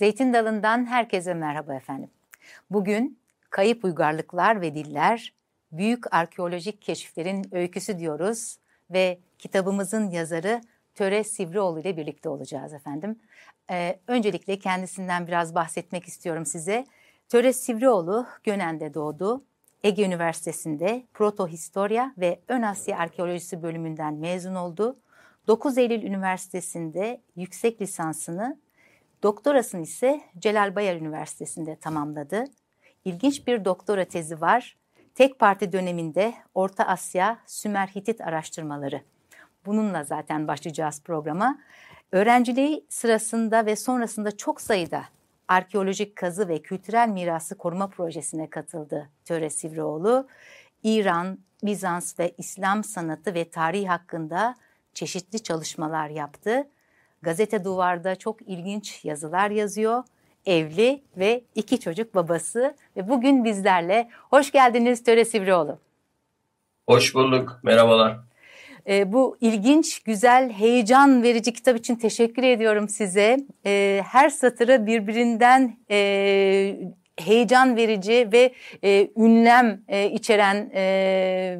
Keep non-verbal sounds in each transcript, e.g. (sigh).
Zeytin Dalı'ndan herkese merhaba efendim. Bugün Kayıp Uygarlıklar ve Diller, Büyük Arkeolojik Keşiflerin Öyküsü diyoruz ve kitabımızın yazarı Töre Sivrioğlu ile birlikte olacağız efendim. Ee, öncelikle kendisinden biraz bahsetmek istiyorum size. Töre Sivrioğlu Gönen'de doğdu. Ege Üniversitesi'nde Protohistorya ve Ön Asya Arkeolojisi bölümünden mezun oldu. 9 Eylül Üniversitesi'nde yüksek lisansını Doktorasını ise Celal Bayar Üniversitesi'nde tamamladı. İlginç bir doktora tezi var. Tek parti döneminde Orta Asya Sümer Hitit araştırmaları. Bununla zaten başlayacağız programa. Öğrenciliği sırasında ve sonrasında çok sayıda arkeolojik kazı ve kültürel mirası koruma projesine katıldı Töre Sivrioğlu. İran, Bizans ve İslam sanatı ve tarihi hakkında çeşitli çalışmalar yaptı Gazete Duvar'da çok ilginç yazılar yazıyor. Evli ve iki çocuk babası ve bugün bizlerle. Hoş geldiniz Töre Sivrioğlu. Hoş bulduk. Merhabalar. E, bu ilginç, güzel, heyecan verici kitap için teşekkür ediyorum size. E, her satırı birbirinden e, heyecan verici ve e, ünlem e, içeren e,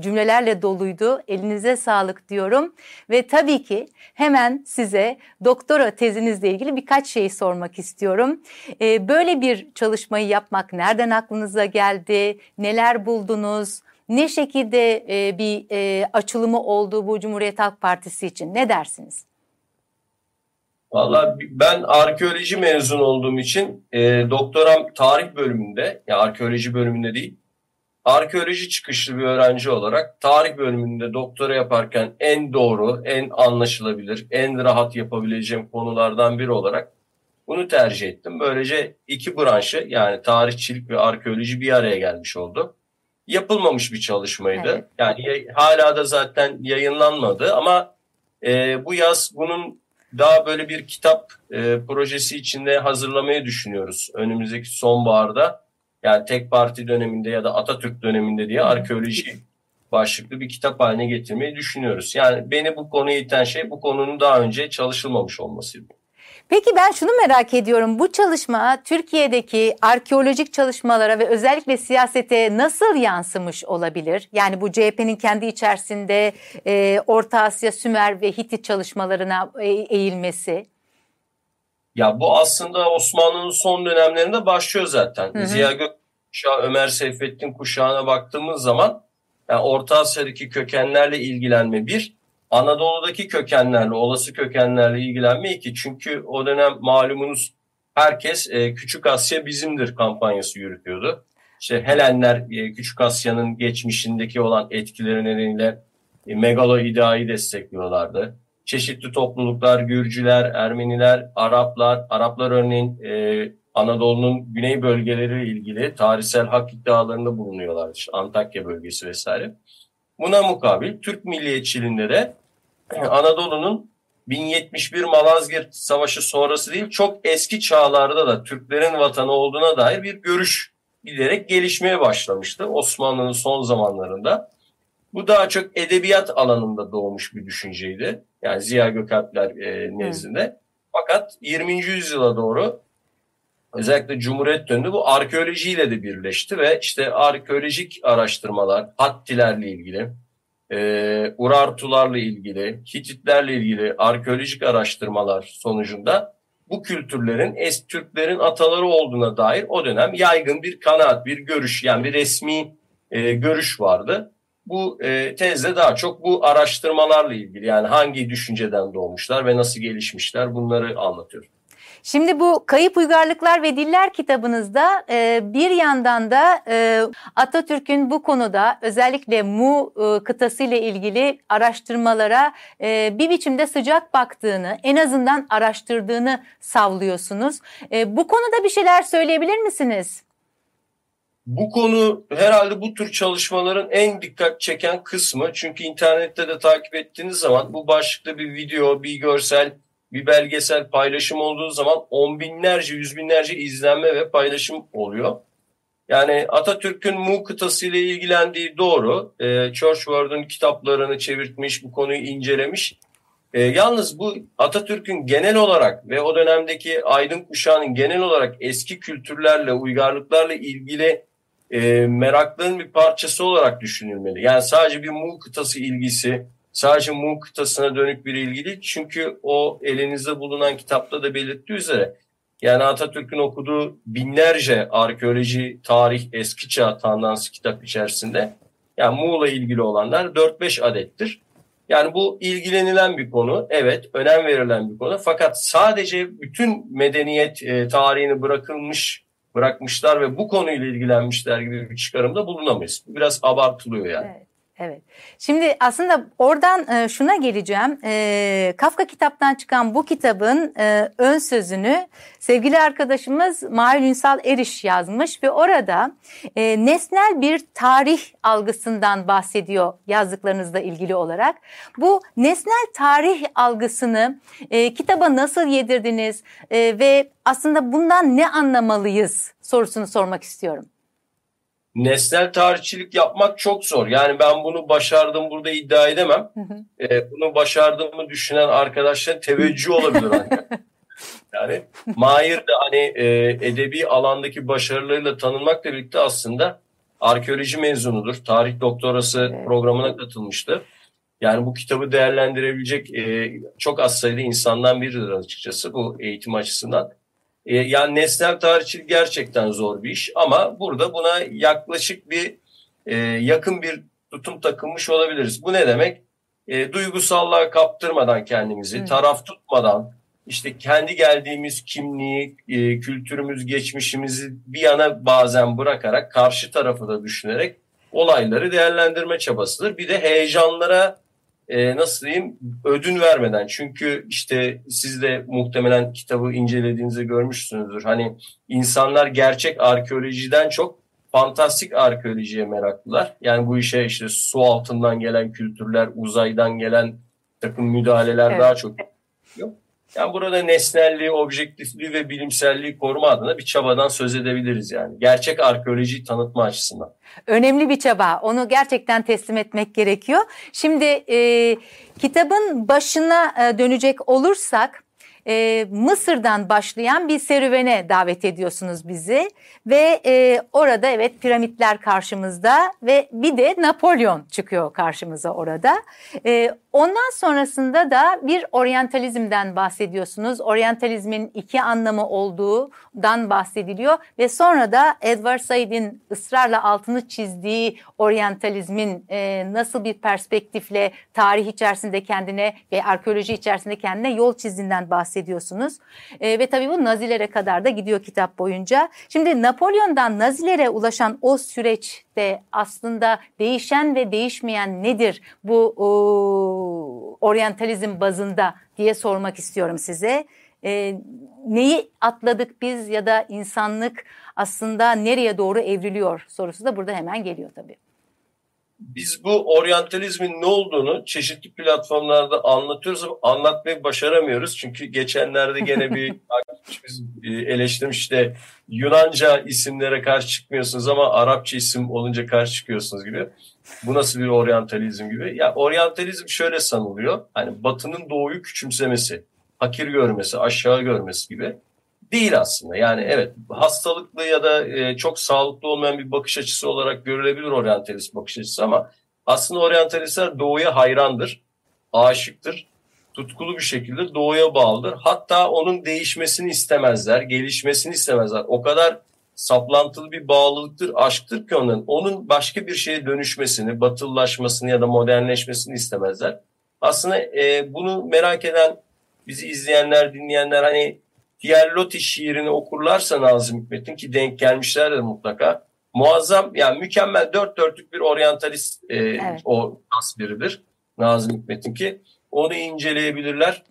cümlelerle doluydu. Elinize sağlık diyorum. Ve tabii ki hemen size doktora tezinizle ilgili birkaç şey sormak istiyorum. Ee, böyle bir çalışmayı yapmak nereden aklınıza geldi? Neler buldunuz? Ne şekilde e, bir e, açılımı oldu bu Cumhuriyet Halk Partisi için? Ne dersiniz? Valla ben arkeoloji mezun olduğum için e, doktoram tarih bölümünde, yani arkeoloji bölümünde değil, arkeoloji çıkışlı bir öğrenci olarak tarih bölümünde doktora yaparken en doğru, en anlaşılabilir, en rahat yapabileceğim konulardan biri olarak bunu tercih ettim. Böylece iki branşı yani tarihçilik ve arkeoloji bir araya gelmiş oldu. Yapılmamış bir çalışmaydı. Evet. Yani hala da zaten yayınlanmadı ama e, bu yaz bunun daha böyle bir kitap e, projesi içinde hazırlamayı düşünüyoruz. Önümüzdeki sonbaharda yani tek parti döneminde ya da Atatürk döneminde diye arkeoloji başlıklı bir kitap haline getirmeyi düşünüyoruz. Yani beni bu konuya iten şey bu konunun daha önce çalışılmamış olmasıydı. Peki ben şunu merak ediyorum. Bu çalışma Türkiye'deki arkeolojik çalışmalara ve özellikle siyasete nasıl yansımış olabilir? Yani bu CHP'nin kendi içerisinde e, Orta Asya, Sümer ve Hitit çalışmalarına e, eğilmesi. Ya bu aslında Osmanlı'nın son dönemlerinde başlıyor zaten. Hı hı. Ziya Gökalp Ömer Seyfettin kuşağına baktığımız zaman yani Orta Asya'daki kökenlerle ilgilenme bir, Anadolu'daki kökenlerle, olası kökenlerle ilgilenme iki. Çünkü o dönem malumunuz herkes e, Küçük Asya bizimdir kampanyası yürütüyordu. İşte Helenler e, Küçük Asya'nın geçmişindeki olan etkileri nedeniyle e, megalo ideayı destekliyorlardı çeşitli topluluklar, Gürcüler, Ermeniler, Araplar, Araplar örneğin e, Anadolu'nun güney bölgeleriyle ilgili tarihsel hak iddialarında bulunuyorlar. İşte Antakya bölgesi vesaire. Buna mukabil Türk milliyetçiliğinde de Anadolu'nun 1071 Malazgirt Savaşı sonrası değil çok eski çağlarda da Türklerin vatanı olduğuna dair bir görüş giderek gelişmeye başlamıştı Osmanlı'nın son zamanlarında. Bu daha çok edebiyat alanında doğmuş bir düşünceydi. Yani Ziya Gökalpler e, nezdinde. Evet. Fakat 20. yüzyıla doğru özellikle Cumhuriyet döneminde bu arkeolojiyle de birleşti ve işte arkeolojik araştırmalar, Hattilerle ilgili, e, Urartularla ilgili, Hititlerle ilgili arkeolojik araştırmalar sonucunda bu kültürlerin es Türklerin ataları olduğuna dair o dönem yaygın bir kanaat, bir görüş yani bir resmi e, görüş vardı bu e, tezde daha çok bu araştırmalarla ilgili yani hangi düşünceden doğmuşlar ve nasıl gelişmişler bunları anlatıyor. Şimdi bu Kayıp Uygarlıklar ve Diller kitabınızda e, bir yandan da e, Atatürk'ün bu konuda özellikle Mu e, kıtası ile ilgili araştırmalara e, bir biçimde sıcak baktığını, en azından araştırdığını savlıyorsunuz. E, bu konuda bir şeyler söyleyebilir misiniz? Bu konu herhalde bu tür çalışmaların en dikkat çeken kısmı. Çünkü internette de takip ettiğiniz zaman bu başlıkta bir video, bir görsel, bir belgesel paylaşım olduğu zaman on binlerce, yüz binlerce izlenme ve paylaşım oluyor. Yani Atatürk'ün Mu kıtası ile ilgilendiği doğru. E, Churchward'ın kitaplarını çevirtmiş, bu konuyu incelemiş. E, yalnız bu Atatürk'ün genel olarak ve o dönemdeki aydın kuşağının genel olarak eski kültürlerle, uygarlıklarla ilgili e, meraklının bir parçası olarak düşünülmeli. Yani sadece bir Muğ kıtası ilgisi, sadece Muğ kıtasına dönük bir ilgi değil. Çünkü o elinizde bulunan kitapta da belirttiği üzere yani Atatürk'ün okuduğu binlerce arkeoloji, tarih, eski çağ tandansı kitap içerisinde yani Muğla ilgili olanlar 4-5 adettir. Yani bu ilgilenilen bir konu, evet önem verilen bir konu. Fakat sadece bütün medeniyet e, tarihini bırakılmış, bırakmışlar ve bu konuyla ilgilenmişler gibi bir çıkarımda bulunamayız. Bu biraz abartılıyor yani. Evet. Evet. Şimdi aslında oradan e, şuna geleceğim. E, Kafka kitaptan çıkan bu kitabın e, ön sözünü sevgili arkadaşımız Mahir Ünsal Eriş yazmış ve orada e, nesnel bir tarih algısından bahsediyor yazdıklarınızla ilgili olarak. Bu nesnel tarih algısını e, kitaba nasıl yedirdiniz e, ve aslında bundan ne anlamalıyız sorusunu sormak istiyorum nesnel tarihçilik yapmak çok zor. Yani ben bunu başardım burada iddia edemem. Hı hı. Ee, bunu başardığımı düşünen arkadaşlar teveccüh olabilir. (laughs) yani Mahir de hani e, edebi alandaki başarılarıyla tanınmakla birlikte aslında arkeoloji mezunudur. Tarih doktorası evet. programına katılmıştı. Yani bu kitabı değerlendirebilecek e, çok az sayıda insandan biridir açıkçası bu eğitim açısından. E, yani nesnel tarihçilik gerçekten zor bir iş ama burada buna yaklaşık bir e, yakın bir tutum takılmış olabiliriz. Bu ne demek? E, duygusallığa kaptırmadan kendimizi, hmm. taraf tutmadan, işte kendi geldiğimiz kimliği, e, kültürümüz, geçmişimizi bir yana bazen bırakarak karşı tarafı da düşünerek olayları değerlendirme çabasıdır. Bir de heyecanlara e, nasıl diyeyim ödün vermeden çünkü işte siz de muhtemelen kitabı incelediğinizde görmüşsünüzdür. Hani insanlar gerçek arkeolojiden çok fantastik arkeolojiye meraklılar. Yani bu işe işte su altından gelen kültürler, uzaydan gelen takım müdahaleler evet. daha çok yok. Yani burada nesnelliği, objektifliği ve bilimselliği koruma adına bir çabadan söz edebiliriz yani. Gerçek arkeolojiyi tanıtma açısından. Önemli bir çaba. Onu gerçekten teslim etmek gerekiyor. Şimdi e, kitabın başına dönecek olursak e, Mısır'dan başlayan bir serüvene davet ediyorsunuz bizi ve e, orada evet piramitler karşımızda ve bir de Napolyon çıkıyor karşımıza orada. E, ondan sonrasında da bir oryantalizmden bahsediyorsunuz. Oryantalizmin iki anlamı olduğundan bahsediliyor ve sonra da Edward Said'in ısrarla altını çizdiği oryantalizmin e, nasıl bir perspektifle tarih içerisinde kendine ve arkeoloji içerisinde kendine yol çizdiğinden bahsediyor bahsediyorsunuz. E, ve tabii bu Nazilere kadar da gidiyor kitap boyunca. Şimdi Napolyon'dan Nazilere ulaşan o süreçte aslında değişen ve değişmeyen nedir bu o, oryantalizm bazında diye sormak istiyorum size. E, neyi atladık biz ya da insanlık aslında nereye doğru evriliyor sorusu da burada hemen geliyor tabii biz bu oryantalizmin ne olduğunu çeşitli platformlarda anlatıyoruz ama anlatmayı başaramıyoruz. Çünkü geçenlerde gene bir (laughs) takipçimiz e, eleştirmiş işte Yunanca isimlere karşı çıkmıyorsunuz ama Arapça isim olunca karşı çıkıyorsunuz gibi. Bu nasıl bir oryantalizm gibi? Ya oryantalizm şöyle sanılıyor. Hani batının doğuyu küçümsemesi, hakir görmesi, aşağı görmesi gibi değil aslında. Yani evet hastalıklı ya da e, çok sağlıklı olmayan bir bakış açısı olarak görülebilir oryantalist bakış açısı ama aslında oryantalistler doğuya hayrandır, aşıktır, tutkulu bir şekilde doğuya bağlıdır. Hatta onun değişmesini istemezler, gelişmesini istemezler. O kadar saplantılı bir bağlılıktır, aşktır ki onun. Onun başka bir şeye dönüşmesini, batıllaşmasını ya da modernleşmesini istemezler. Aslında e, bunu merak eden bizi izleyenler, dinleyenler hani Diğer Loti şiirini okurlarsa Nazım Hikmet'in ki denk gelmişlerdir mutlaka. Muazzam yani mükemmel dört dörtlük bir oryantalist e, evet. o tasviridir Nazım Hikmet'in ki onu inceleyebilirler.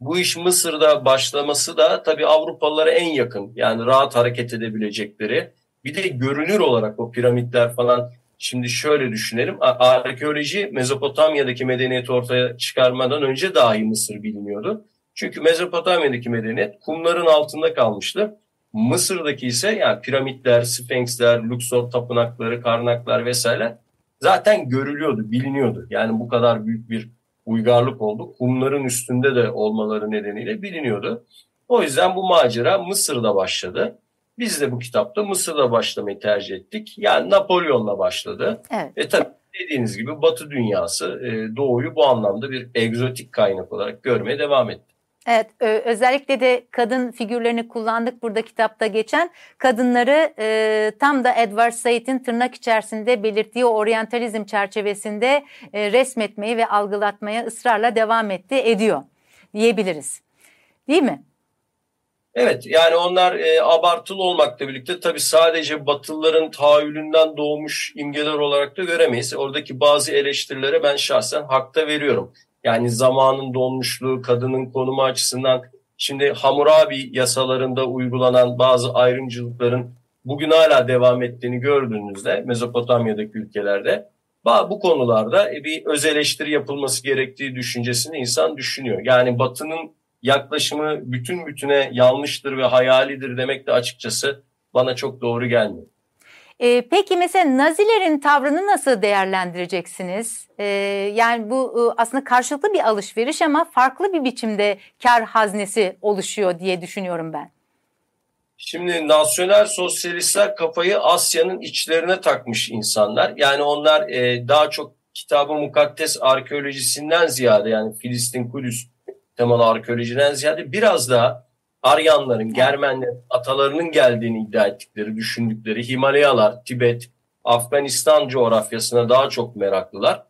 Bu iş Mısır'da başlaması da tabii Avrupalılara en yakın yani rahat hareket edebilecekleri. Bir de görünür olarak o piramitler falan şimdi şöyle düşünelim. Arkeoloji Mezopotamya'daki medeniyeti ortaya çıkarmadan önce dahi Mısır biliniyordu. Çünkü Mezopotamya'daki medeniyet kumların altında kalmıştı. Mısır'daki ise yani piramitler, sfenksler, Luxor tapınakları, karnaklar vesaire zaten görülüyordu, biliniyordu. Yani bu kadar büyük bir uygarlık oldu. Kumların üstünde de olmaları nedeniyle biliniyordu. O yüzden bu macera Mısır'da başladı. Biz de bu kitapta Mısır'da başlamayı tercih ettik. Yani Napolyon'la başladı. Evet. E tabii dediğiniz gibi Batı dünyası e, Doğu'yu bu anlamda bir egzotik kaynak olarak görmeye devam etti. Evet, özellikle de kadın figürlerini kullandık burada kitapta geçen. Kadınları e, tam da Edward Said'in tırnak içerisinde belirttiği oryantalizm çerçevesinde e, resmetmeyi ve algılatmaya ısrarla devam etti, ediyor diyebiliriz. Değil mi? Evet yani onlar e, abartılı olmakla birlikte tabii sadece Batılıların tahayyülünden doğmuş imgeler olarak da göremeyiz. Oradaki bazı eleştirilere ben şahsen hakta veriyorum. Yani zamanın donmuşluğu, kadının konumu açısından şimdi Hammurabi yasalarında uygulanan bazı ayrımcılıkların bugün hala devam ettiğini gördüğünüzde Mezopotamya'daki ülkelerde bu konularda bir öz eleştiri yapılması gerektiği düşüncesini insan düşünüyor. Yani Batı'nın yaklaşımı bütün bütüne yanlıştır ve hayalidir demek de açıkçası bana çok doğru gelmiyor. E, peki mesela Nazilerin tavrını nasıl değerlendireceksiniz? E, yani bu e, aslında karşılıklı bir alışveriş ama farklı bir biçimde kar haznesi oluşuyor diye düşünüyorum ben. Şimdi nasyonel sosyalistler kafayı Asya'nın içlerine takmış insanlar. Yani onlar e, daha çok kitabı mukaddes arkeolojisinden ziyade yani Filistin, Kudüs temalı arkeolojiden ziyade biraz daha Aryanların, Germenlerin, atalarının geldiğini iddia ettikleri, düşündükleri Himalayalar, Tibet, Afganistan coğrafyasına daha çok meraklılar.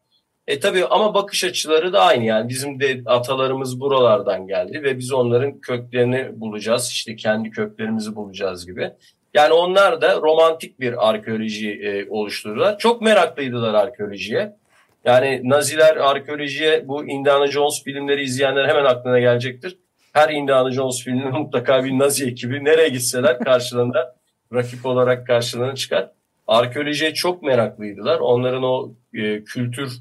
E tabi ama bakış açıları da aynı yani bizim de atalarımız buralardan geldi ve biz onların köklerini bulacağız işte kendi köklerimizi bulacağız gibi. Yani onlar da romantik bir arkeoloji e, oluşturdular. Çok meraklıydılar arkeolojiye. Yani Naziler arkeolojiye bu Indiana Jones filmleri izleyenler hemen aklına gelecektir. Her Indiana Jones filminde (laughs) mutlaka bir Nazi ekibi nereye gitseler karşılarında (laughs) rakip olarak karşılarına çıkar. Arkeolojiye çok meraklıydılar. Onların o e, kültür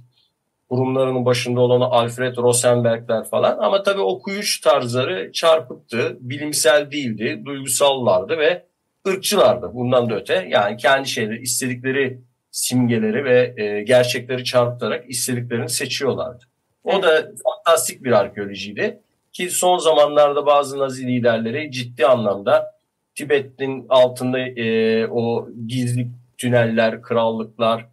kurumlarının başında olan Alfred Rosenberg'ler falan ama tabii okuyuş tarzları çarpıktı, bilimsel değildi, duygusallardı ve ırkçılardı bundan da öte. Yani kendi şeyleri, istedikleri simgeleri ve e, gerçekleri çarpıtarak istediklerini seçiyorlardı. O da fantastik bir arkeolojiydi ki son zamanlarda bazı Nazi liderleri ciddi anlamda Tibet'in altında e, o gizli tüneller, krallıklar,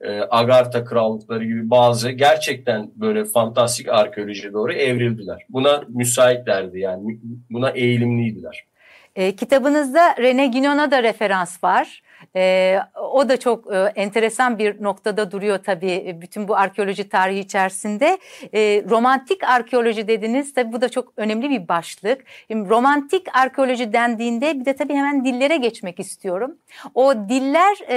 e, Agartha krallıkları gibi bazı gerçekten böyle fantastik arkeolojiye doğru evrildiler. Buna müsaitlerdi yani buna eğilimliydiler. E, kitabınızda René Guinon'a da referans var. E, o da çok e, enteresan bir noktada duruyor tabii e, bütün bu arkeoloji tarihi içerisinde. E, romantik arkeoloji dediniz tabii bu da çok önemli bir başlık. Şimdi romantik arkeoloji dendiğinde bir de tabii hemen dillere geçmek istiyorum. O diller e,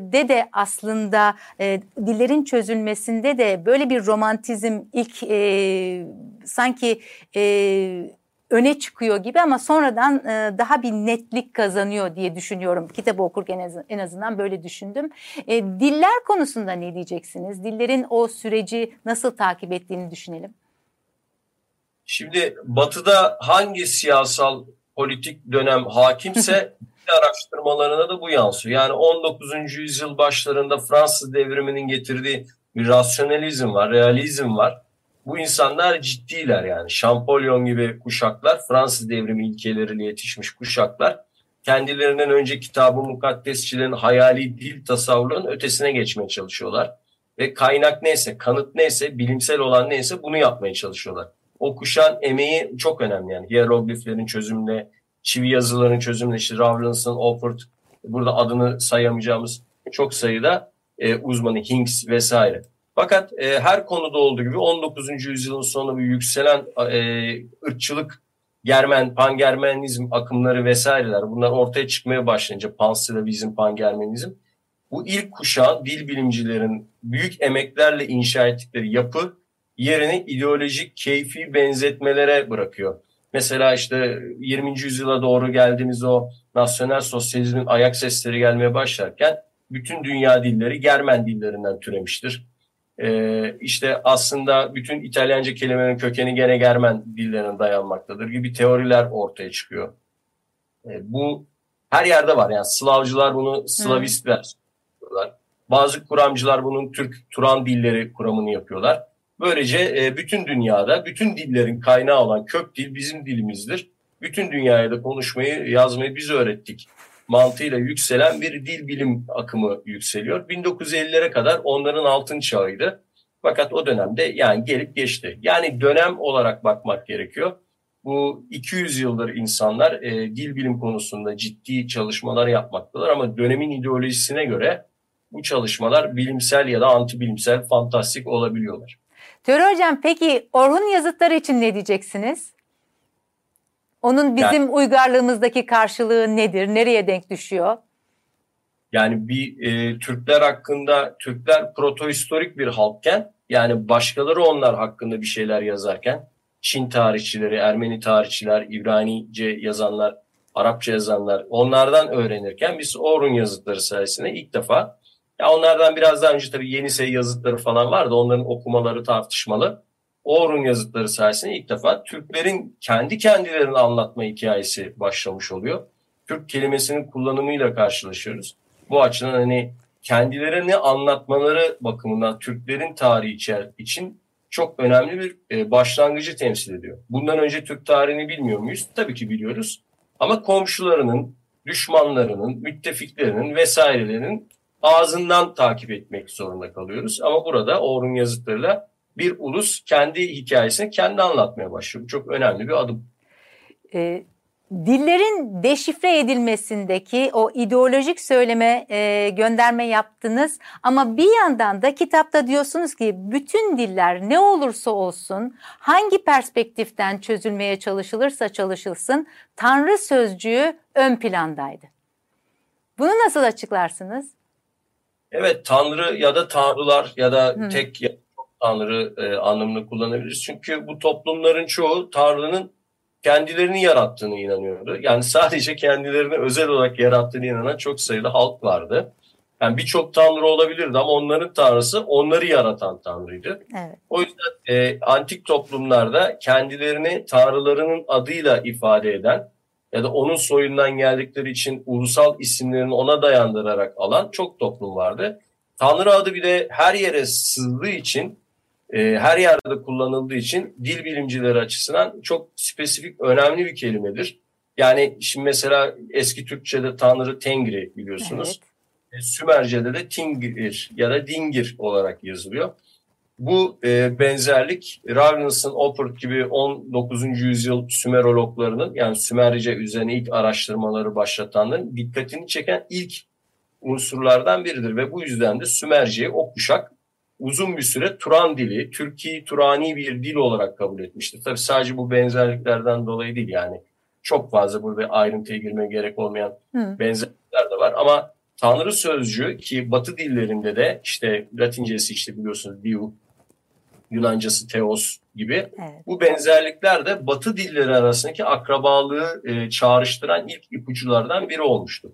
de de aslında e, dillerin çözülmesinde de böyle bir romantizm ilk e, sanki... E, öne çıkıyor gibi ama sonradan e, daha bir netlik kazanıyor diye düşünüyorum. Kitabı okurken en azından böyle düşündüm. E, diller konusunda ne diyeceksiniz? Dillerin o süreci nasıl takip ettiğini düşünelim. Şimdi Batı'da hangi siyasal politik dönem hakimse araştırmalarına da bu yansıyor. Yani 19. yüzyıl başlarında Fransız devriminin getirdiği bir rasyonalizm var, realizm var bu insanlar ciddiler yani. Şampolyon gibi kuşaklar, Fransız devrimi ilkeleriyle yetişmiş kuşaklar kendilerinden önce kitabı mukaddesçilerin hayali dil tasavvurunun ötesine geçmeye çalışıyorlar. Ve kaynak neyse, kanıt neyse, bilimsel olan neyse bunu yapmaya çalışıyorlar. O kuşan emeği çok önemli yani. Hierogliflerin çözümünde, çivi yazıların çözümünde, işte Rawlinson, Alford, burada adını sayamayacağımız çok sayıda e, uzmanı, Hinks vesaire. Fakat e, her konuda olduğu gibi 19. yüzyılın sonu bir yükselen e, ırkçılık, Germen, pangermenizm akımları vesaireler bunlar ortaya çıkmaya başlayınca panslavizm, pangermenizm bu ilk kuşağın dil bilimcilerin büyük emeklerle inşa ettikleri yapı yerini ideolojik, keyfi benzetmelere bırakıyor. Mesela işte 20. yüzyıla doğru geldiğimiz o nasyonel sosyalizmin ayak sesleri gelmeye başlarken bütün dünya dilleri Germen dillerinden türemiştir. Ee, işte aslında bütün İtalyanca kelimelerin kökeni gene Germen dillerine dayanmaktadır gibi teoriler ortaya çıkıyor. Ee, bu her yerde var yani Slavcılar bunu Slavistler yapıyorlar. Bazı kuramcılar bunun Türk Turan dilleri kuramını yapıyorlar. Böylece e, bütün dünyada, bütün dillerin kaynağı olan kök dil bizim dilimizdir. Bütün dünyaya da konuşmayı, yazmayı biz öğrettik. Mantığıyla yükselen bir dil bilim akımı yükseliyor. 1950'lere kadar onların altın çağıydı. Fakat o dönemde yani gelip geçti. Yani dönem olarak bakmak gerekiyor. Bu 200 yıldır insanlar e, dil bilim konusunda ciddi çalışmalar yapmaktalar ama dönemin ideolojisine göre bu çalışmalar bilimsel ya da anti bilimsel, fantastik olabiliyorlar. Töre Hocam peki Orhun yazıtları için ne diyeceksiniz? Onun bizim yani, uygarlığımızdaki karşılığı nedir? Nereye denk düşüyor? Yani bir e, Türkler hakkında Türkler protohistorik bir halkken yani başkaları onlar hakkında bir şeyler yazarken Çin tarihçileri, Ermeni tarihçiler, İbranice yazanlar, Arapça yazanlar onlardan öğrenirken biz Orhun yazıtları sayesinde ilk defa ya onlardan biraz daha önce tabii Yenisey yazıtları falan vardı. Onların okumaları tartışmalı. Orhun yazıtları sayesinde ilk defa Türklerin kendi kendilerini anlatma hikayesi başlamış oluyor. Türk kelimesinin kullanımıyla karşılaşıyoruz. Bu açıdan hani kendilerini anlatmaları bakımından Türklerin tarihi için çok önemli bir e, başlangıcı temsil ediyor. Bundan önce Türk tarihini bilmiyor muyuz? Tabii ki biliyoruz. Ama komşularının, düşmanlarının, müttefiklerinin vesairelerinin ağzından takip etmek zorunda kalıyoruz. Ama burada Orhun yazıtlarıyla bir ulus kendi hikayesini kendi anlatmaya başlıyor. Bu çok önemli bir adım. E, dillerin deşifre edilmesindeki o ideolojik söyleme e, gönderme yaptınız ama bir yandan da kitapta diyorsunuz ki bütün diller ne olursa olsun hangi perspektiften çözülmeye çalışılırsa çalışılsın Tanrı sözcüğü ön plandaydı. Bunu nasıl açıklarsınız? Evet Tanrı ya da Tanrılar ya da Hı. tek Tanrı e, anlamını kullanabiliriz. Çünkü bu toplumların çoğu Tanrı'nın kendilerini yarattığını inanıyordu. Yani sadece kendilerini özel olarak yarattığını inanan çok sayıda halk vardı. Yani birçok tanrı olabilirdi ama onların tanrısı onları yaratan tanrıydı. Evet. O yüzden e, antik toplumlarda kendilerini tanrılarının adıyla ifade eden ya da onun soyundan geldikleri için ulusal isimlerini ona dayandırarak alan çok toplum vardı. Tanrı adı bir de her yere sızdığı için, e, her yerde kullanıldığı için dil bilimcileri açısından çok spesifik, önemli bir kelimedir. Yani şimdi mesela eski Türkçe'de Tanrı Tengri biliyorsunuz. Evet. E, Sümerce'de de Tingir ya da Dingir olarak yazılıyor. Bu e, benzerlik Ravens'ın Oppert gibi 19. yüzyıl Sümerologlarının yani Sümerce üzerine ilk araştırmaları başlatanların dikkatini çeken ilk unsurlardan biridir ve bu yüzden de Sümerce'yi o kuşak uzun bir süre Turan dili, Türkiye Turani bir dil olarak kabul etmiştir. Tabii sadece bu benzerliklerden dolayı değil yani çok fazla burada ayrıntıya girmeye gerek olmayan Hı. benzerlikler de var ama Tanrı sözcüğü ki Batı dillerinde de işte Latincesi işte biliyorsunuz Diu, Yunancası Teos gibi. Evet. Bu benzerlikler de Batı dilleri arasındaki akrabalığı e, çağrıştıran ilk ipuçlardan biri olmuştu.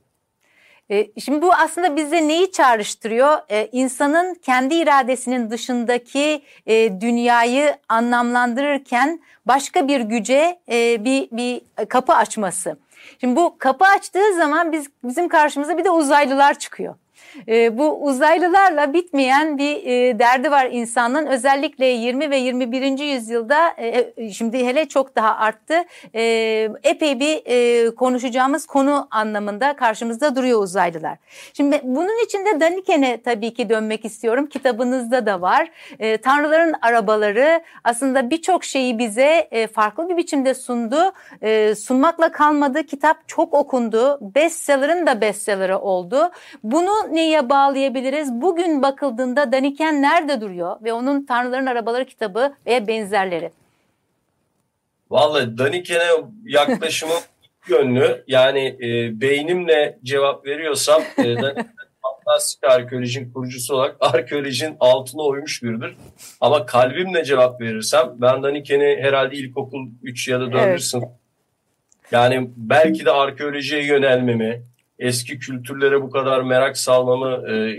E, şimdi bu aslında bize neyi çağrıştırıyor? E, insanın kendi iradesinin dışındaki e, dünyayı anlamlandırırken başka bir güce e, bir bir kapı açması. Şimdi bu kapı açtığı zaman biz bizim karşımıza bir de uzaylılar çıkıyor. E, bu uzaylılarla bitmeyen bir e, derdi var insanın. Özellikle 20 ve 21. yüzyılda e, e, şimdi hele çok daha arttı. E, epey bir e, konuşacağımız konu anlamında karşımızda duruyor uzaylılar. Şimdi bunun içinde Daniken'e tabii ki dönmek istiyorum. Kitabınızda da var. E, Tanrıların arabaları aslında birçok şeyi bize e, farklı bir biçimde sundu. E, sunmakla kalmadı. Kitap çok okundu. Bestseller'ın da bestseller'ı oldu. Bunu neye bağlayabiliriz? Bugün bakıldığında Daniken nerede duruyor ve onun Tanrıların Arabaları kitabı ve benzerleri? Vallahi Daniken'e yaklaşımım (laughs) yönlü. Yani e, beynimle cevap veriyorsam e, (laughs) fantastik arkeolojinin kurucusu olarak arkeolojinin altına oymuş biridir. Ama kalbimle cevap verirsem ben Daniken'i herhalde ilkokul 3 ya da 4. Evet. sınıf yani belki de arkeolojiye yönelmemi, eski kültürlere bu kadar merak salmamı e,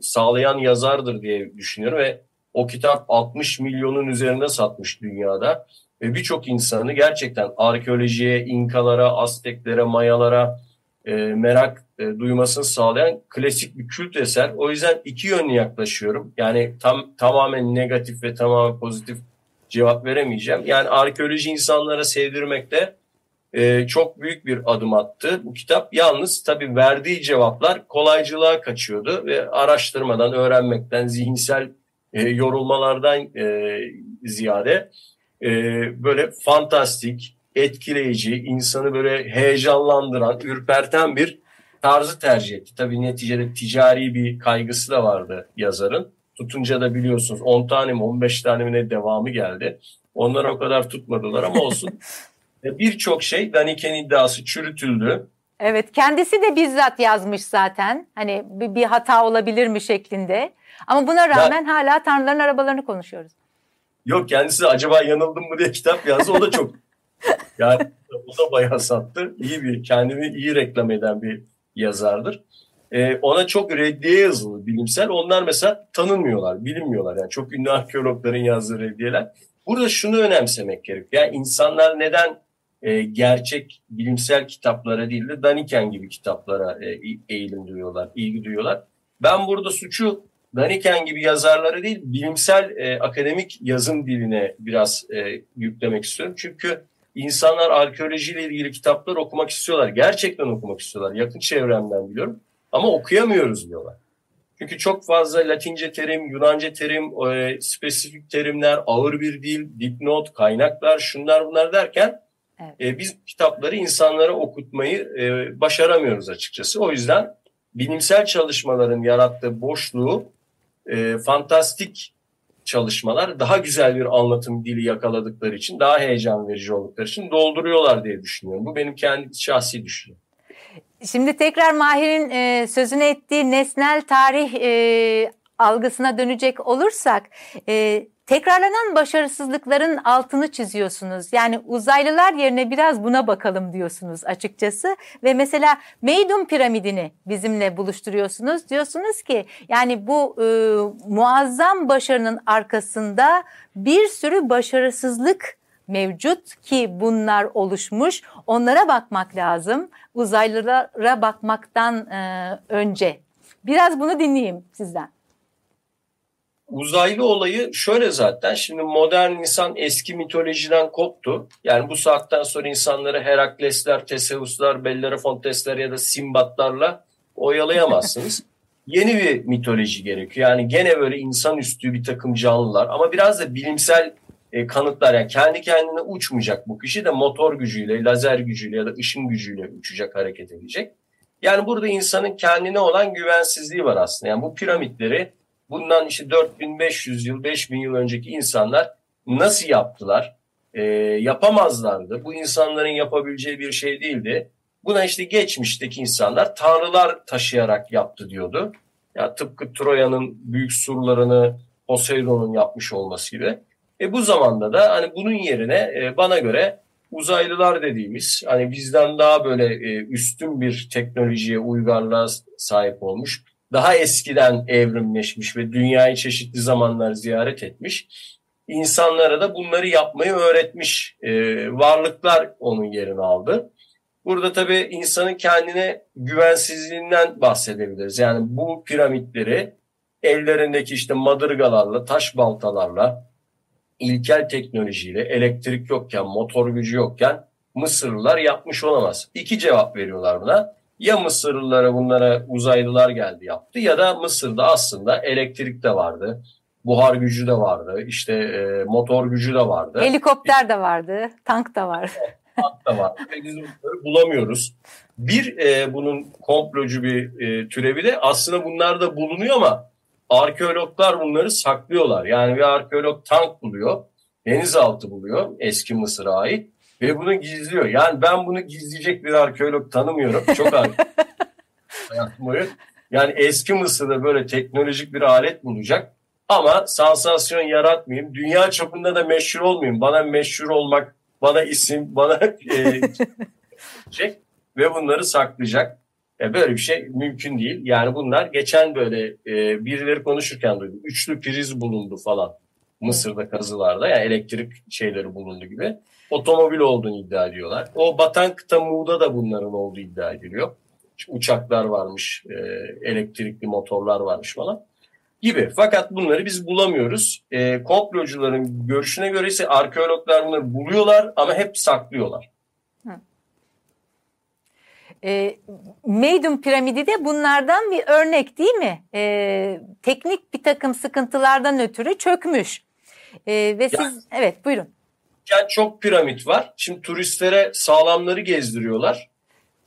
sağlayan yazardır diye düşünüyorum ve o kitap 60 milyonun üzerinde satmış dünyada ve birçok insanı gerçekten arkeolojiye, İnkalara, Azteklere, Mayalara, e, merak e, duymasını sağlayan klasik bir kült eser. O yüzden iki yönlü yaklaşıyorum. Yani tam tamamen negatif ve tamamen pozitif cevap veremeyeceğim. Yani arkeoloji insanlara sevdirmekte e, çok büyük bir adım attı bu kitap. Yalnız tabii verdiği cevaplar kolaycılığa kaçıyordu ve araştırmadan, öğrenmekten, zihinsel e, yorulmalardan e, ziyade e, böyle fantastik, etkileyici, insanı böyle heyecanlandıran, ürperten bir tarzı tercih etti. Tabii neticede ticari bir kaygısı da vardı yazarın. Tutunca da biliyorsunuz 10 tane mi 15 tane mi ne devamı geldi. Onlar o kadar tutmadılar ama olsun. (laughs) Birçok şey Daniken iddiası çürütüldü. Evet kendisi de bizzat yazmış zaten. Hani bir, bir hata olabilir mi şeklinde. Ama buna rağmen ya, hala tanrıların arabalarını konuşuyoruz. Yok kendisi acaba yanıldım mı diye kitap yazdı. O da çok (laughs) yani o da bayağı sattı. İyi bir kendini iyi reklam eden bir yazardır. Ee, ona çok reddiye yazılı bilimsel. Onlar mesela tanınmıyorlar, bilinmiyorlar. Yani çok ünlü arkeologların yazdığı reddiyeler. Burada şunu önemsemek gerekiyor. Yani insanlar neden e, gerçek bilimsel kitaplara değil de Daniken gibi kitaplara e, eğilim duyuyorlar, ilgi duyuyorlar. Ben burada suçu Daniken gibi yazarları değil, bilimsel e, akademik yazım diline biraz e, yüklemek istiyorum. Çünkü insanlar arkeolojiyle ilgili kitaplar okumak istiyorlar. Gerçekten okumak istiyorlar. Yakın çevremden biliyorum. Ama okuyamıyoruz diyorlar. Çünkü çok fazla Latince terim, Yunanca terim, e, spesifik terimler, ağır bir dil, dipnot, kaynaklar, şunlar bunlar derken evet. e, biz kitapları insanlara okutmayı e, başaramıyoruz açıkçası. O yüzden bilimsel çalışmaların yarattığı boşluğu e, fantastik çalışmalar daha güzel bir anlatım dili yakaladıkları için, daha heyecan verici oldukları için dolduruyorlar diye düşünüyorum. Bu benim kendi şahsi düşüncem. Şimdi tekrar Mahir'in e, sözünü ettiği nesnel tarih e, algısına dönecek olursak e, tekrarlanan başarısızlıkların altını çiziyorsunuz. Yani uzaylılar yerine biraz buna bakalım diyorsunuz açıkçası ve mesela Meydum piramidini bizimle buluşturuyorsunuz. Diyorsunuz ki yani bu e, muazzam başarının arkasında bir sürü başarısızlık mevcut ki bunlar oluşmuş. Onlara bakmak lazım. Uzaylılara bakmaktan e, önce. Biraz bunu dinleyeyim sizden. Uzaylı olayı şöyle zaten. Şimdi modern insan eski mitolojiden koptu. Yani bu saatten sonra insanları Heraklesler, Teseuslar, Bellerofontesler ya da Simbatlarla oyalayamazsınız. (laughs) Yeni bir mitoloji gerekiyor. Yani gene böyle insanüstü bir takım canlılar ama biraz da bilimsel e, kanıtlar yani kendi kendine uçmayacak bu kişi de motor gücüyle, lazer gücüyle ya da ışın gücüyle uçacak, hareket edecek. Yani burada insanın kendine olan güvensizliği var aslında. Yani bu piramitleri bundan işte 4500 yıl, 5000 yıl önceki insanlar nasıl yaptılar? E, yapamazlardı. Bu insanların yapabileceği bir şey değildi. Buna işte geçmişteki insanlar tanrılar taşıyarak yaptı diyordu. Ya tıpkı Troya'nın büyük surlarını Poseidon'un yapmış olması gibi. E bu zamanda da hani bunun yerine e, bana göre uzaylılar dediğimiz hani bizden daha böyle e, üstün bir teknolojiye uygarlığa sahip olmuş, daha eskiden evrimleşmiş ve dünyayı çeşitli zamanlar ziyaret etmiş insanlara da bunları yapmayı öğretmiş e, varlıklar onun yerini aldı. Burada tabii insanın kendine güvensizliğinden bahsedebiliriz. Yani bu piramitleri ellerindeki işte madırgalarla, taş baltalarla, ilkel teknolojiyle elektrik yokken, motor gücü yokken Mısırlılar yapmış olamaz. İki cevap veriyorlar buna. Ya Mısırlılara bunlara uzaylılar geldi yaptı ya da Mısır'da aslında elektrik de vardı. Buhar gücü de vardı. işte e, motor gücü de vardı. Helikopter de vardı. Tank da var. tank da var. Ve biz bunları bulamıyoruz. Bir e, bunun komplocu bir e, türevi de aslında bunlar da bulunuyor ama arkeologlar bunları saklıyorlar. Yani bir arkeolog tank buluyor, denizaltı buluyor eski Mısır'a ait ve bunu gizliyor. Yani ben bunu gizleyecek bir arkeolog tanımıyorum. Çok (laughs) hayatım boyu. Yani eski Mısır'da böyle teknolojik bir alet bulacak ama sansasyon yaratmayayım. Dünya çapında da meşhur olmayayım. Bana meşhur olmak, bana isim, bana (laughs) e, ve bunları saklayacak. E, böyle bir şey mümkün değil. Yani bunlar geçen böyle e, birileri konuşurken duydum. Üçlü priz bulundu falan. Mısır'da kazılarda yani elektrik şeyleri bulundu gibi. Otomobil olduğunu iddia ediyorlar. O batan kıta Muğ'da da bunların olduğu iddia ediliyor. uçaklar varmış, e, elektrikli motorlar varmış falan gibi. Fakat bunları biz bulamıyoruz. E, komplocuların görüşüne göre ise arkeologlar bunları buluyorlar ama hep saklıyorlar. E, Meydun piramidi de bunlardan bir örnek değil mi? E, teknik bir takım sıkıntılardan ötürü çökmüş. E, ve siz ya, evet buyurun. Yani çok piramit var. Şimdi turistlere sağlamları gezdiriyorlar.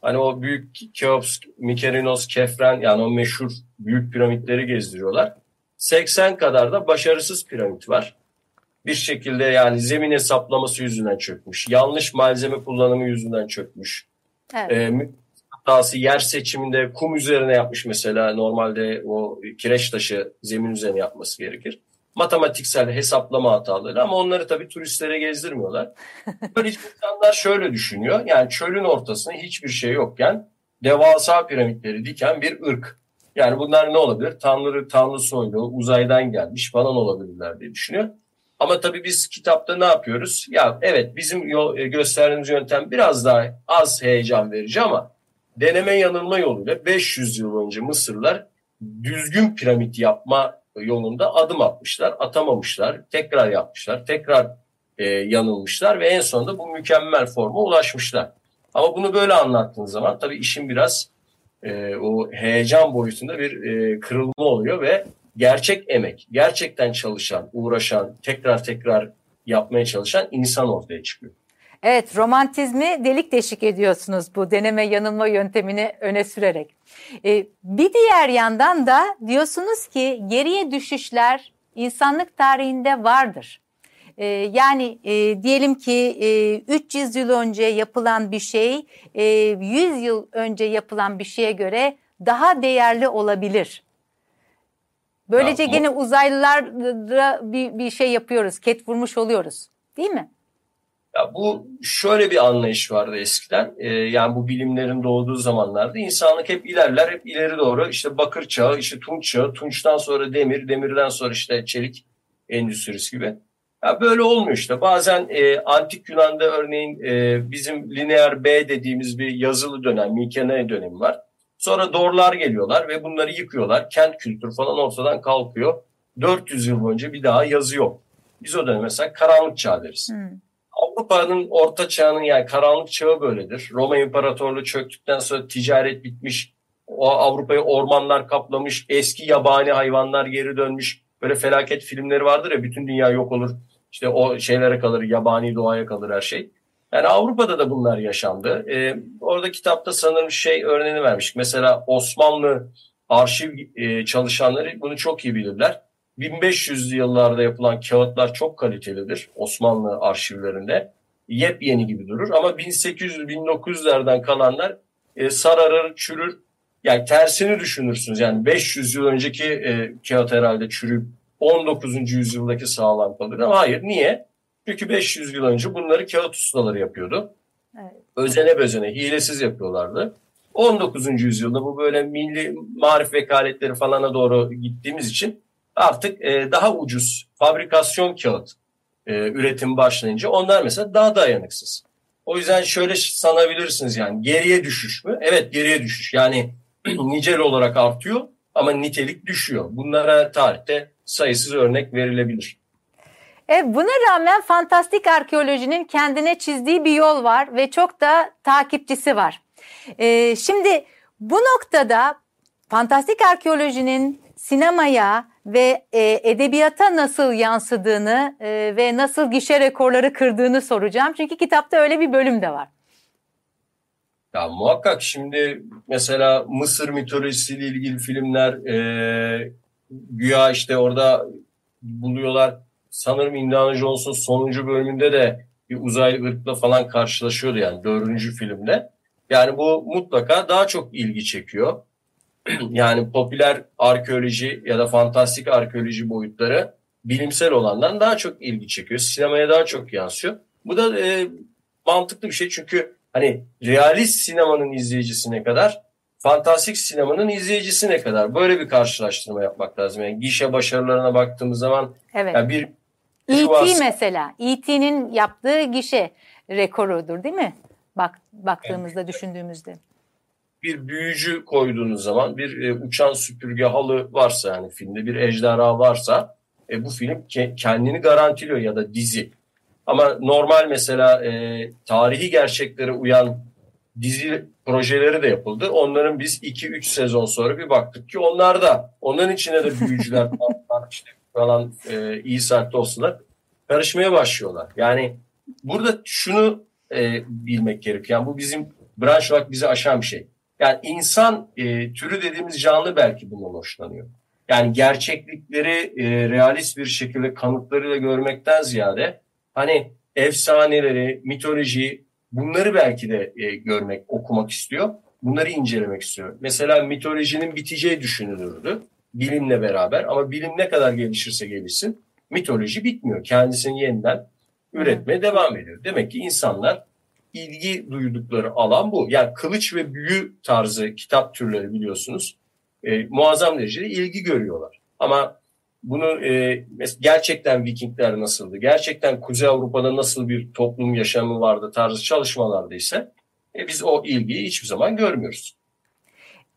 Hani o büyük Keops, Mykerinos, Kefren yani o meşhur büyük piramitleri gezdiriyorlar. 80 kadar da başarısız piramit var. Bir şekilde yani zemin hesaplaması yüzünden çökmüş. Yanlış malzeme kullanımı yüzünden çökmüş. Evet. Ee, hatası yer seçiminde kum üzerine yapmış mesela. Normalde o kireç taşı zemin üzerine yapması gerekir. Matematiksel hesaplama hataları ama onları tabii turistlere gezdirmiyorlar. (laughs) Böyle insanlar şöyle düşünüyor. Yani çölün ortasında hiçbir şey yokken devasa piramitleri diken bir ırk. Yani bunlar ne olabilir? Tanrı, Tanrı soylu, uzaydan gelmiş falan olabilirler diye düşünüyor. Ama tabii biz kitapta ne yapıyoruz? Ya evet bizim yol, e, gösterdiğimiz yöntem biraz daha az heyecan verici ama deneme yanılma yoluyla 500 yıl önce Mısırlar düzgün piramit yapma yolunda adım atmışlar, atamamışlar, tekrar yapmışlar, tekrar e, yanılmışlar ve en sonunda bu mükemmel forma ulaşmışlar. Ama bunu böyle anlattığın zaman tabii işin biraz e, o heyecan boyutunda bir e, kırılma oluyor ve gerçek emek, gerçekten çalışan, uğraşan, tekrar tekrar yapmaya çalışan insan ortaya çıkıyor. Evet, romantizmi delik deşik ediyorsunuz bu deneme yanılma yöntemini öne sürerek. Ee, bir diğer yandan da diyorsunuz ki geriye düşüşler insanlık tarihinde vardır. Ee, yani e, diyelim ki e, 300 yıl önce yapılan bir şey e, 100 yıl önce yapılan bir şeye göre daha değerli olabilir. Böylece ya, gene uzaylılara bir, bir şey yapıyoruz, ket vurmuş oluyoruz değil mi? Ya bu şöyle bir anlayış vardı eskiden. Ee, yani bu bilimlerin doğduğu zamanlarda insanlık hep ilerler, hep ileri doğru. İşte bakır çağı, işte tunç çağı, tunçtan sonra demir, demirden sonra işte çelik endüstrisi gibi. Ya böyle olmuyor işte. Bazen e, antik Yunan'da örneğin e, bizim lineer B dediğimiz bir yazılı dönem, Mikene dönemi var. Sonra Dorlar geliyorlar ve bunları yıkıyorlar. Kent kültürü falan ortadan kalkıyor. 400 yıl önce bir daha yazı yok. Biz o dönem mesela karanlık çağ deriz. Hmm. Avrupa'nın orta çağının yani karanlık çağı böyledir. Roma İmparatorluğu çöktükten sonra ticaret bitmiş. O Avrupa'yı ormanlar kaplamış. Eski yabani hayvanlar geri dönmüş. Böyle felaket filmleri vardır ya bütün dünya yok olur. İşte o şeylere kalır, yabani doğaya kalır her şey. Yani Avrupa'da da bunlar yaşandı. Ee, orada kitapta sanırım şey örneğini vermiş. Mesela Osmanlı arşiv e, çalışanları bunu çok iyi bilirler. 1500'lü yıllarda yapılan kağıtlar çok kalitelidir Osmanlı arşivlerinde. Yepyeni gibi durur ama 1800-1900'lerden kalanlar e, sararır, çürür. Yani tersini düşünürsünüz. Yani 500 yıl önceki e, kağıt herhalde çürüyüp 19. yüzyıldaki sağlam kalır ama hayır. Niye? Çünkü 500 yıl önce bunları kağıt ustaları yapıyordu. Evet. Özene bezene, hilesiz yapıyorlardı. 19. yüzyılda bu böyle milli marif vekaletleri falana doğru gittiğimiz için artık e, daha ucuz fabrikasyon kağıt e, üretim başlayınca onlar mesela daha dayanıksız. O yüzden şöyle sanabilirsiniz yani geriye düşüş mü? Evet geriye düşüş. Yani (clears throat) nicel olarak artıyor ama nitelik düşüyor. Bunlara tarihte sayısız örnek verilebilir. E, buna rağmen fantastik arkeolojinin kendine çizdiği bir yol var ve çok da takipçisi var. E, şimdi bu noktada fantastik arkeolojinin sinemaya ve e, edebiyata nasıl yansıdığını e, ve nasıl gişe rekorları kırdığını soracağım. Çünkü kitapta öyle bir bölüm de var. Ya muhakkak şimdi mesela Mısır mitolojisiyle ilgili filmler e, güya işte orada buluyorlar. Sanırım Indiana Jones'un sonuncu bölümünde de bir uzaylı ırkla falan karşılaşıyordu yani dördüncü filmde. Yani bu mutlaka daha çok ilgi çekiyor. Yani popüler arkeoloji ya da fantastik arkeoloji boyutları bilimsel olandan daha çok ilgi çekiyor. Sinemaya daha çok yansıyor. Bu da e, mantıklı bir şey çünkü hani realist sinemanın izleyicisine kadar fantastik sinemanın izleyicisine kadar böyle bir karşılaştırma yapmak lazım. Yani gişe başarılarına baktığımız zaman evet. yani bir E.T. mesela E.T.'nin yaptığı gişe rekorudur değil mi? Bak baktığımızda evet. düşündüğümüzde. Bir büyücü koyduğunuz zaman bir e, uçan süpürge halı varsa yani filmde bir ejderha varsa e, bu film ke- kendini garantiliyor ya da dizi. Ama normal mesela e, tarihi gerçeklere uyan dizi projeleri de yapıldı. Onların biz 2-3 sezon sonra bir baktık ki onlar da onların içine de büyücüler (laughs) işte falan e, iyi saatte olsunlar karışmaya başlıyorlar. Yani burada şunu e, bilmek gerekiyor. Yani bu bizim branş olarak bizi aşan bir şey. Yani insan e, türü dediğimiz canlı belki bundan hoşlanıyor. Yani gerçeklikleri e, realist bir şekilde kanıtlarıyla görmekten ziyade hani efsaneleri, mitolojiyi bunları belki de e, görmek, okumak istiyor. Bunları incelemek istiyor. Mesela mitolojinin biteceği düşünülürdü bilimle beraber ama bilim ne kadar gelişirse gelişsin mitoloji bitmiyor. Kendisini yeniden üretmeye devam ediyor. Demek ki insanlar ilgi duydukları alan bu. Yani kılıç ve büyü tarzı kitap türleri biliyorsunuz e, muazzam derecede ilgi görüyorlar. Ama bunu e, gerçekten Vikingler nasıldı, gerçekten Kuzey Avrupa'da nasıl bir toplum yaşamı vardı tarzı çalışmalarda ise e, biz o ilgiyi hiçbir zaman görmüyoruz.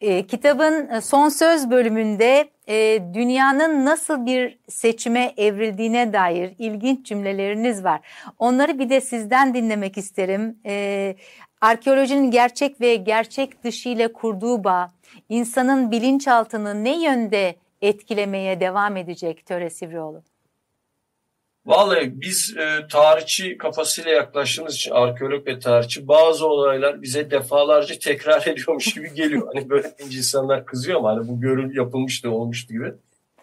E, kitabın e, son söz bölümünde e, dünyanın nasıl bir seçime evrildiğine dair ilginç cümleleriniz var. Onları bir de sizden dinlemek isterim. E, arkeolojinin gerçek ve gerçek dışı ile kurduğu bağ, insanın bilinçaltını ne yönde etkilemeye devam edecek Töre Sivrioğlu? Vallahi biz e, tarihçi kafasıyla yaklaştığımız için arkeolog ve tarihçi bazı olaylar bize defalarca tekrar (laughs) ediyormuş gibi geliyor. Hani böyle insanlar kızıyor ama hani bu görül yapılmıştı olmuştu gibi.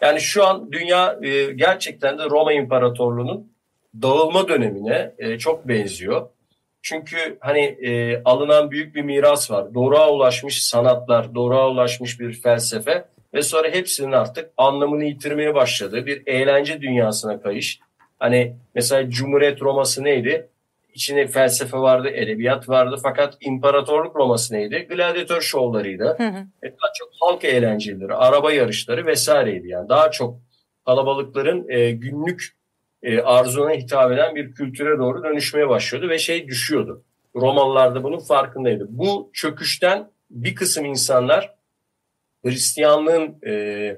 Yani şu an dünya e, gerçekten de Roma İmparatorluğu'nun dağılma dönemine e, çok benziyor. Çünkü hani e, alınan büyük bir miras var. Doğruğa ulaşmış sanatlar, doğruğa ulaşmış bir felsefe ve sonra hepsinin artık anlamını yitirmeye başladığı bir eğlence dünyasına kayış Hani mesela Cumhuriyet Roma'sı neydi? İçinde felsefe vardı, edebiyat vardı fakat İmparatorluk Roma'sı neydi? Gladyatör şovlarıydı. Hı hı. E, daha çok halk eğlenceleri, araba yarışları vesaireydi. Yani daha çok kalabalıkların e, günlük e, arzuna hitap eden bir kültüre doğru dönüşmeye başlıyordu ve şey düşüyordu. Romalılar da bunun farkındaydı. Bu çöküşten bir kısım insanlar Hristiyanlığın e,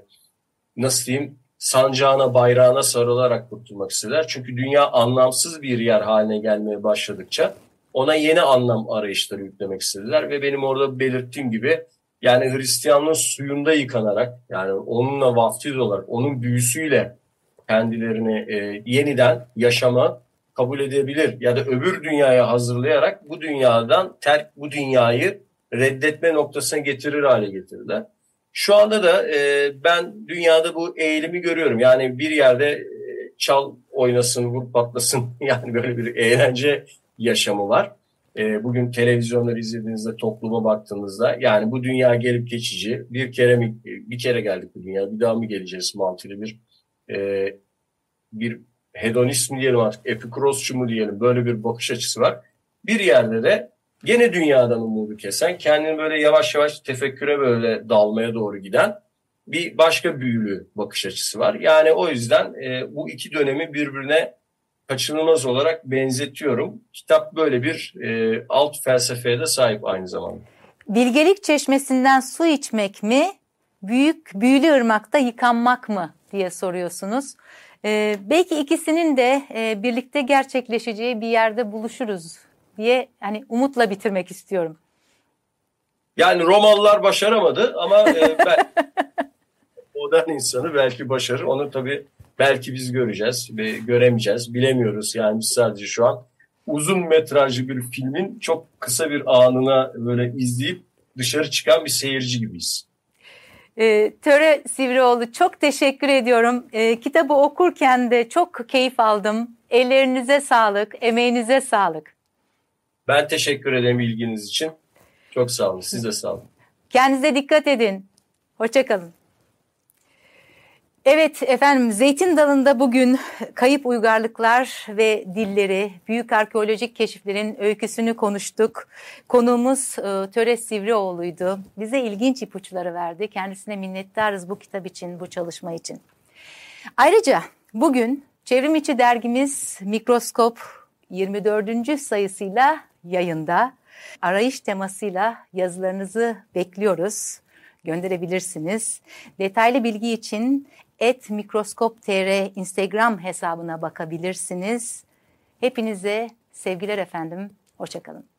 nasıl diyeyim sancağına bayrağına sarılarak kurtulmak istediler. Çünkü dünya anlamsız bir yer haline gelmeye başladıkça ona yeni anlam arayışları yüklemek istediler ve benim orada belirttiğim gibi yani Hristiyanlığın suyunda yıkanarak yani onunla vaftiz olarak onun büyüsüyle kendilerini e, yeniden yaşama kabul edebilir ya da öbür dünyaya hazırlayarak bu dünyadan terk bu dünyayı reddetme noktasına getirir hale getirdiler. Şu anda da e, ben dünyada bu eğilimi görüyorum. Yani bir yerde e, çal oynasın, vur patlasın (laughs) yani böyle bir eğlence yaşamı var. E, bugün televizyonları izlediğinizde, topluma baktığınızda yani bu dünya gelip geçici. Bir kere mi bir kere geldik bu dünya, bir daha mı geleceğiz mantığıyla bir e, bir hedonist mi diyelim artık, epikrosçu mu diyelim böyle bir bakış açısı var. Bir yerde de Gene dünyadan umudu kesen, kendini böyle yavaş yavaş tefekküre böyle dalmaya doğru giden bir başka büyülü bakış açısı var. Yani o yüzden e, bu iki dönemi birbirine kaçınılmaz olarak benzetiyorum. Kitap böyle bir e, alt felsefeye de sahip aynı zamanda. Bilgelik çeşmesinden su içmek mi, büyük büyülü ırmakta yıkanmak mı diye soruyorsunuz. Ee, belki ikisinin de e, birlikte gerçekleşeceği bir yerde buluşuruz diye hani umutla bitirmek istiyorum. Yani Romalılar başaramadı ama e, ben (laughs) modern insanı belki başarır. Onu tabii belki biz göreceğiz ve göremeyeceğiz. Bilemiyoruz yani biz sadece şu an uzun metrajlı bir filmin çok kısa bir anına böyle izleyip dışarı çıkan bir seyirci gibiyiz. E, Töre Sivrioğlu çok teşekkür ediyorum. E, kitabı okurken de çok keyif aldım. Ellerinize sağlık, emeğinize sağlık. Ben teşekkür ederim ilginiz için. Çok sağ olun. Siz de sağ olun. Kendinize dikkat edin. Hoşçakalın. Evet efendim Zeytin Dalı'nda bugün kayıp uygarlıklar ve dilleri, büyük arkeolojik keşiflerin öyküsünü konuştuk. Konuğumuz e, Töre Sivrioğlu'ydu. Bize ilginç ipuçları verdi. Kendisine minnettarız bu kitap için, bu çalışma için. Ayrıca bugün çevrim içi dergimiz Mikroskop 24. sayısıyla yayında. Arayış temasıyla yazılarınızı bekliyoruz. Gönderebilirsiniz. Detaylı bilgi için et mikroskop.tr Instagram hesabına bakabilirsiniz. Hepinize sevgiler efendim. Hoşçakalın.